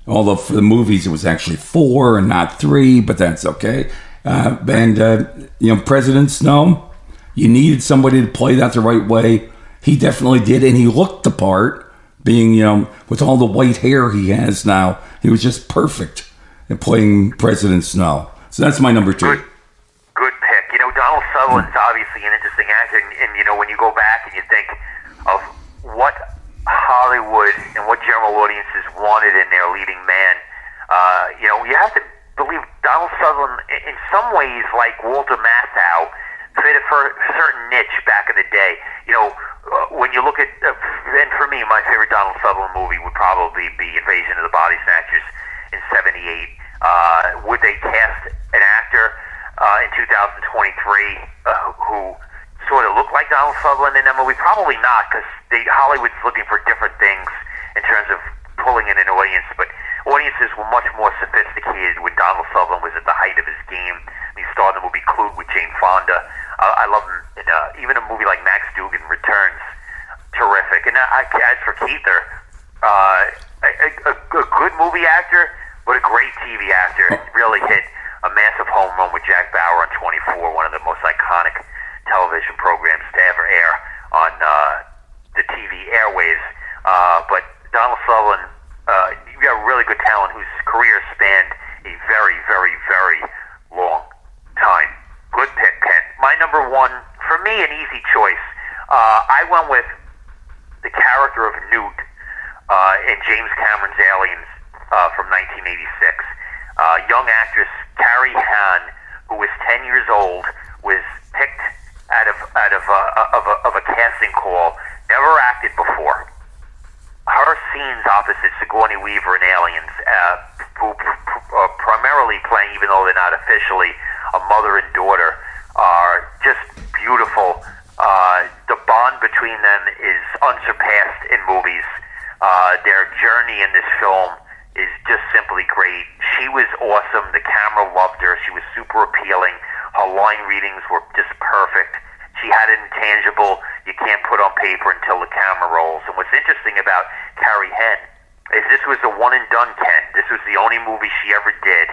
Although for the movies it was actually four and not three, but that's okay. Uh, and uh, you know, President Snow, you needed somebody to play that the right way. He definitely did, and he looked the part. Being you know, with all the white hair he has now, he was just perfect at playing President Snow. So that's my number two. Good, pick. You know, Donald Sutherland's obviously an interesting actor, and, and you know, when you go back and you think of what Hollywood and what general audiences wanted in their leading man, uh, you know, you have to believe Donald Sutherland, in some ways, like Walter Matthau, fit a certain niche back in the day. You know, uh, when you look at, uh, and for me, my favorite Donald Sutherland movie would probably be Invasion of the Body Snatchers in '78. Uh, would they cast an actor uh, in 2023 uh, who sort of looked like Donald Sutherland in that movie? Probably not, because Hollywood's looking for different things in terms of pulling in an audience, but audiences were much more sophisticated when Donald Sutherland was at the height of his game. He starred in the movie Klute with Jane Fonda. Uh, I love him uh, even a movie like Max Dugan Returns. Terrific. And uh, as for Kiefer, uh, a, a, a good movie actor, but a great TV actor. Really hit a massive home run with Jack Bauer on 24, one of the most iconic television programs to ever air on uh, the TV airways. Uh, but Donald Sutherland uh, you got really good talent whose career spanned a very, very, very long time. Good pick, Ken. My number one, for me, an easy choice. Uh, I went with the character of Newt uh, in James Cameron's Aliens uh, from 1986. Uh, young actress Carrie Henn, who was 10 years old, was picked out of out of, uh, of, a, of a casting call. Never acted before scenes opposite Sigourney Weaver and Aliens, uh, who are primarily playing, even though they're not officially, a mother and daughter, are just beautiful. Uh, the bond between them is unsurpassed in movies. Uh, their journey in this film is just simply great. She was awesome. The camera loved her. She was super appealing. Her line readings were just perfect. She had an intangible you can't put on paper until the camera rolls. And what's interesting about Carrie Henn is this was a one and done Ken. This was the only movie she ever did.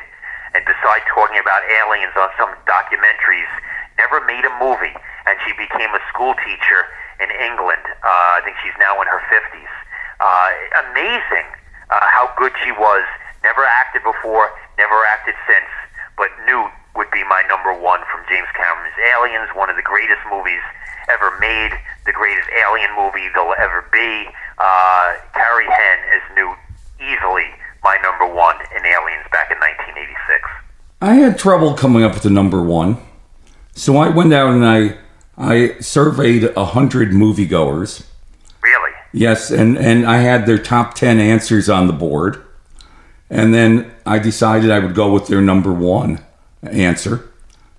And besides talking about aliens on some documentaries, never made a movie. And she became a school teacher in England. Uh, I think she's now in her 50s. Uh, amazing uh, how good she was. Never acted before, never acted since. But Newt would be my number one from James Cameron's Aliens, one of the greatest movies ever made, the greatest alien movie there'll ever be. Uh, Carrie Henn is new, easily my number one in Aliens back in 1986. I had trouble coming up with the number one, so I went out and I I surveyed a hundred moviegoers. Really? Yes, and and I had their top ten answers on the board, and then I decided I would go with their number one answer.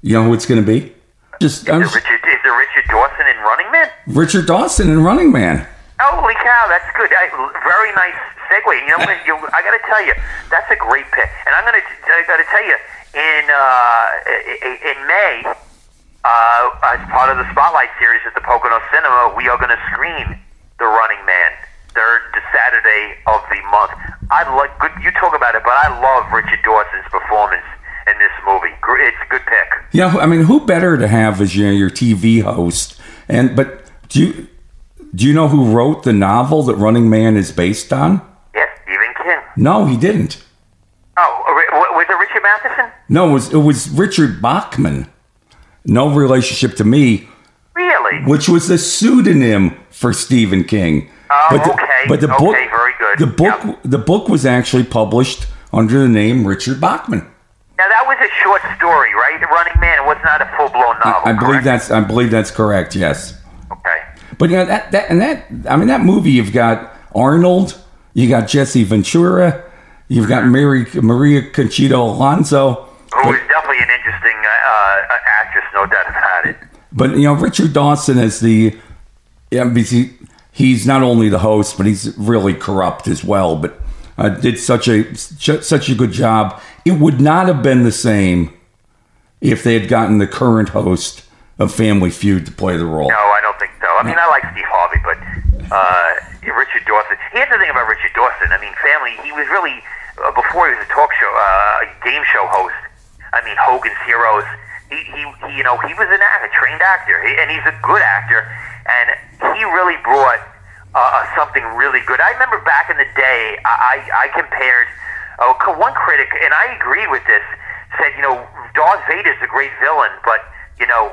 You know who it's going to be? Just, is, Richard, is there Richard Dawson in Running Man? Richard Dawson in Running Man. Holy cow, that's good. I, very nice segue. You know, (laughs) you, I got to tell you, that's a great pick. And I'm going to, I got to tell you, in uh, in May, uh, as part of the Spotlight series at the Pocono Cinema, we are going to screen The Running Man, third Saturday of the month. I like good. You talk about it, but I love Richard Dawson's performance in this movie. It's a good pick. Yeah, I mean, who better to have as your, your TV host? And but do you do you know who wrote the novel that Running Man is based on? Yes, Stephen King. No, he didn't. Oh, was it Richard Matheson? No, it was it was Richard Bachman. No relationship to me. Really? Which was a pseudonym for Stephen King. Oh, but the, okay. But the okay, book, very good. The book, yep. the book was actually published under the name Richard Bachman. Now that was a short story, right? The Running Man. It was not a full blown novel. I, I believe that's I believe that's correct. Yes. Okay. But you know that that and that I mean that movie you've got Arnold, you got Jesse Ventura, you've got Mary Maria Conchita Alonso. Who is definitely an interesting uh, uh, actress, no doubt about it. But you know Richard Dawson is the he, he's not only the host, but he's really corrupt as well. But uh, did such a such a good job. It would not have been the same if they had gotten the current host of Family Feud to play the role. No, I don't think so. I mean, I like Steve Harvey, but uh, Richard Dawson. Here's the thing about Richard Dawson. I mean, Family. He was really uh, before he was a talk show, uh, a game show host. I mean, Hogan's Heroes. He, he, he you know, he was an actor, a trained actor, he, and he's a good actor, and he really brought uh, something really good. I remember back in the day, I, I compared uh, one critic, and I agreed with this, said, you know, Darth Vader's a great villain, but, you know,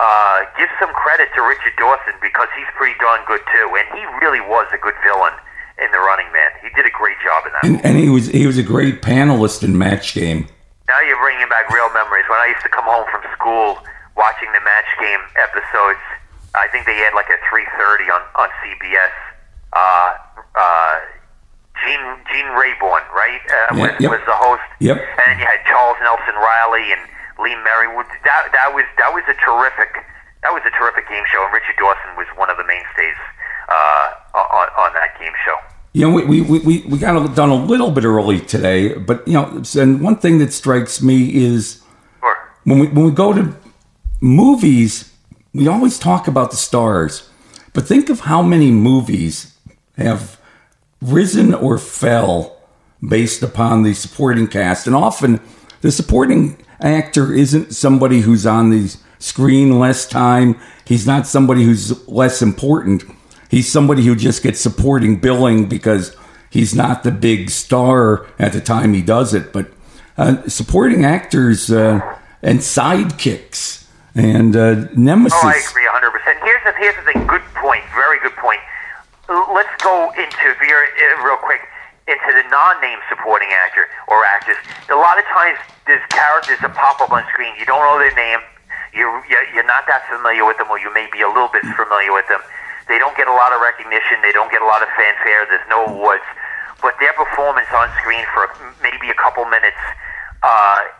uh, give some credit to Richard Dawson because he's pretty darn good too. And he really was a good villain in The Running Man. He did a great job in that. And, and he was he was a great panelist in Match Game. Now you're bringing back real memories. When I used to come home from school watching the Match Game episodes, I think they had like a 3:30 on on CBS. Uh, uh, Gene Gene Rayburn, right, uh, Yeah, was, yep. was the host. Yep. And then you had Charles Nelson Reilly and Lee Meriwether. That that was that was a terrific that was a terrific game show, and Richard Dawson was one of the mainstays uh, on on that game show. You know, we, we, we, we- we got done a little bit early today, but you know, and one thing that strikes me is Sure. when we when we go to movies, we always talk about the stars, but think of how many movies have risen or fell based upon the supporting cast, and often the supporting actor isn't somebody who's on the screen less time. He's not somebody who's less important. He's somebody who just gets supporting billing because he's not the big star at the time he does it. But uh, supporting actors uh, and sidekicks and uh, nemesis. Oh, I agree 100%. Here's the, here's the thing. Good point. Very good point. Let's go into, very, uh, real quick, into the non-name supporting actor or actress. A lot of times there's characters that pop up on screen. You don't know their name. You're you're not that familiar with them, or you may be a little bit familiar with them. They don't get a lot of recognition. They don't get a lot of fanfare. There's no awards. But their performance on screen for maybe a couple minutes uh,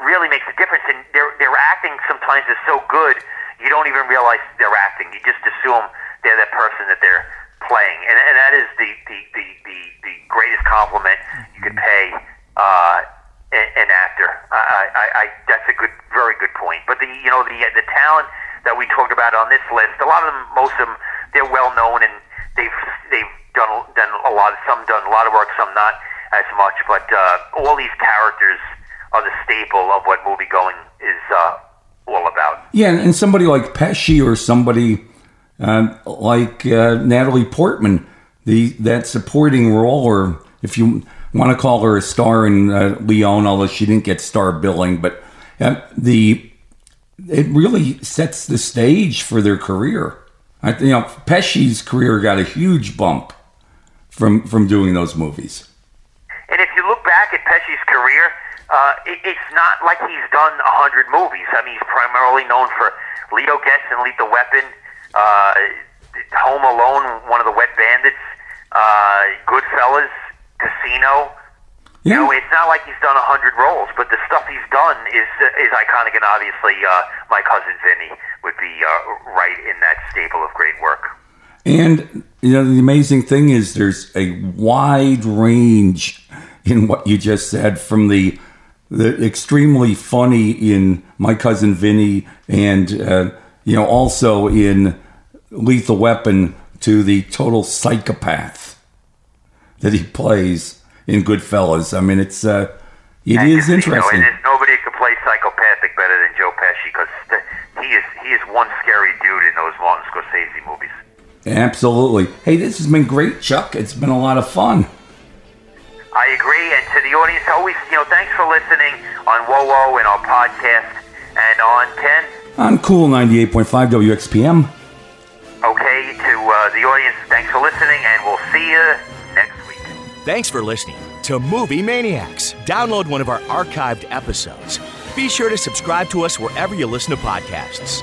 really makes a difference. And their their acting sometimes is so good you don't even realize they're acting. You just assume they're that person that they're playing, and and that is the the the the, the greatest compliment you could pay uh, an, an actor. I, I, I that's a good, very good point. But the you know the the talent that we talked about on this list, a lot of them, most of them, they're well known and they've they've done done a lot. Some done a lot of work, some not as much. But uh, all these characters are the staple of what movie going is uh, all about. Yeah, and somebody like Pesci or somebody uh, like uh, Natalie Portman, the that supporting role, or if you want to call her a star in uh, Leon, although she didn't get star billing, but uh, the it really sets the stage for their career. I, you know, Pesci's career got a huge bump from from doing those movies. And if you look back at Pesci's career, uh, it, it's not like he's done a hundred movies. I mean, he's primarily known for Leo Getz and Lethal Weapon, uh, Home Alone, one of the Wet Bandits, uh, Goodfellas, Casino. You know, it's not like he's done a hundred roles, but the stuff he's done is is iconic, and obviously, uh, my cousin Vinny would be uh, right in that staple of great work. And you know the amazing thing is there's a wide range in what you just said from the the extremely funny in my cousin Vinny and uh, you know also in Lethal Weapon to the total psychopath that he plays in Goodfellas. I mean it's uh, it And is interesting. There's nobody could play psychopathic better than Joe Pesci because he is he is one scary dude in those Martin Scorsese movies. Absolutely. Hey, this has been great, Chuck. It's been a lot of fun. I agree, and to the audience, always you know, thanks for listening on WOWO and our podcast, and on Ken. On Cool 98.5 WXPM. Okay, to uh, the audience, thanks for listening, and we'll see you next week. Thanks for listening to Movie Maniacs. Download one of our archived episodes. Be sure to subscribe to us wherever you listen to podcasts.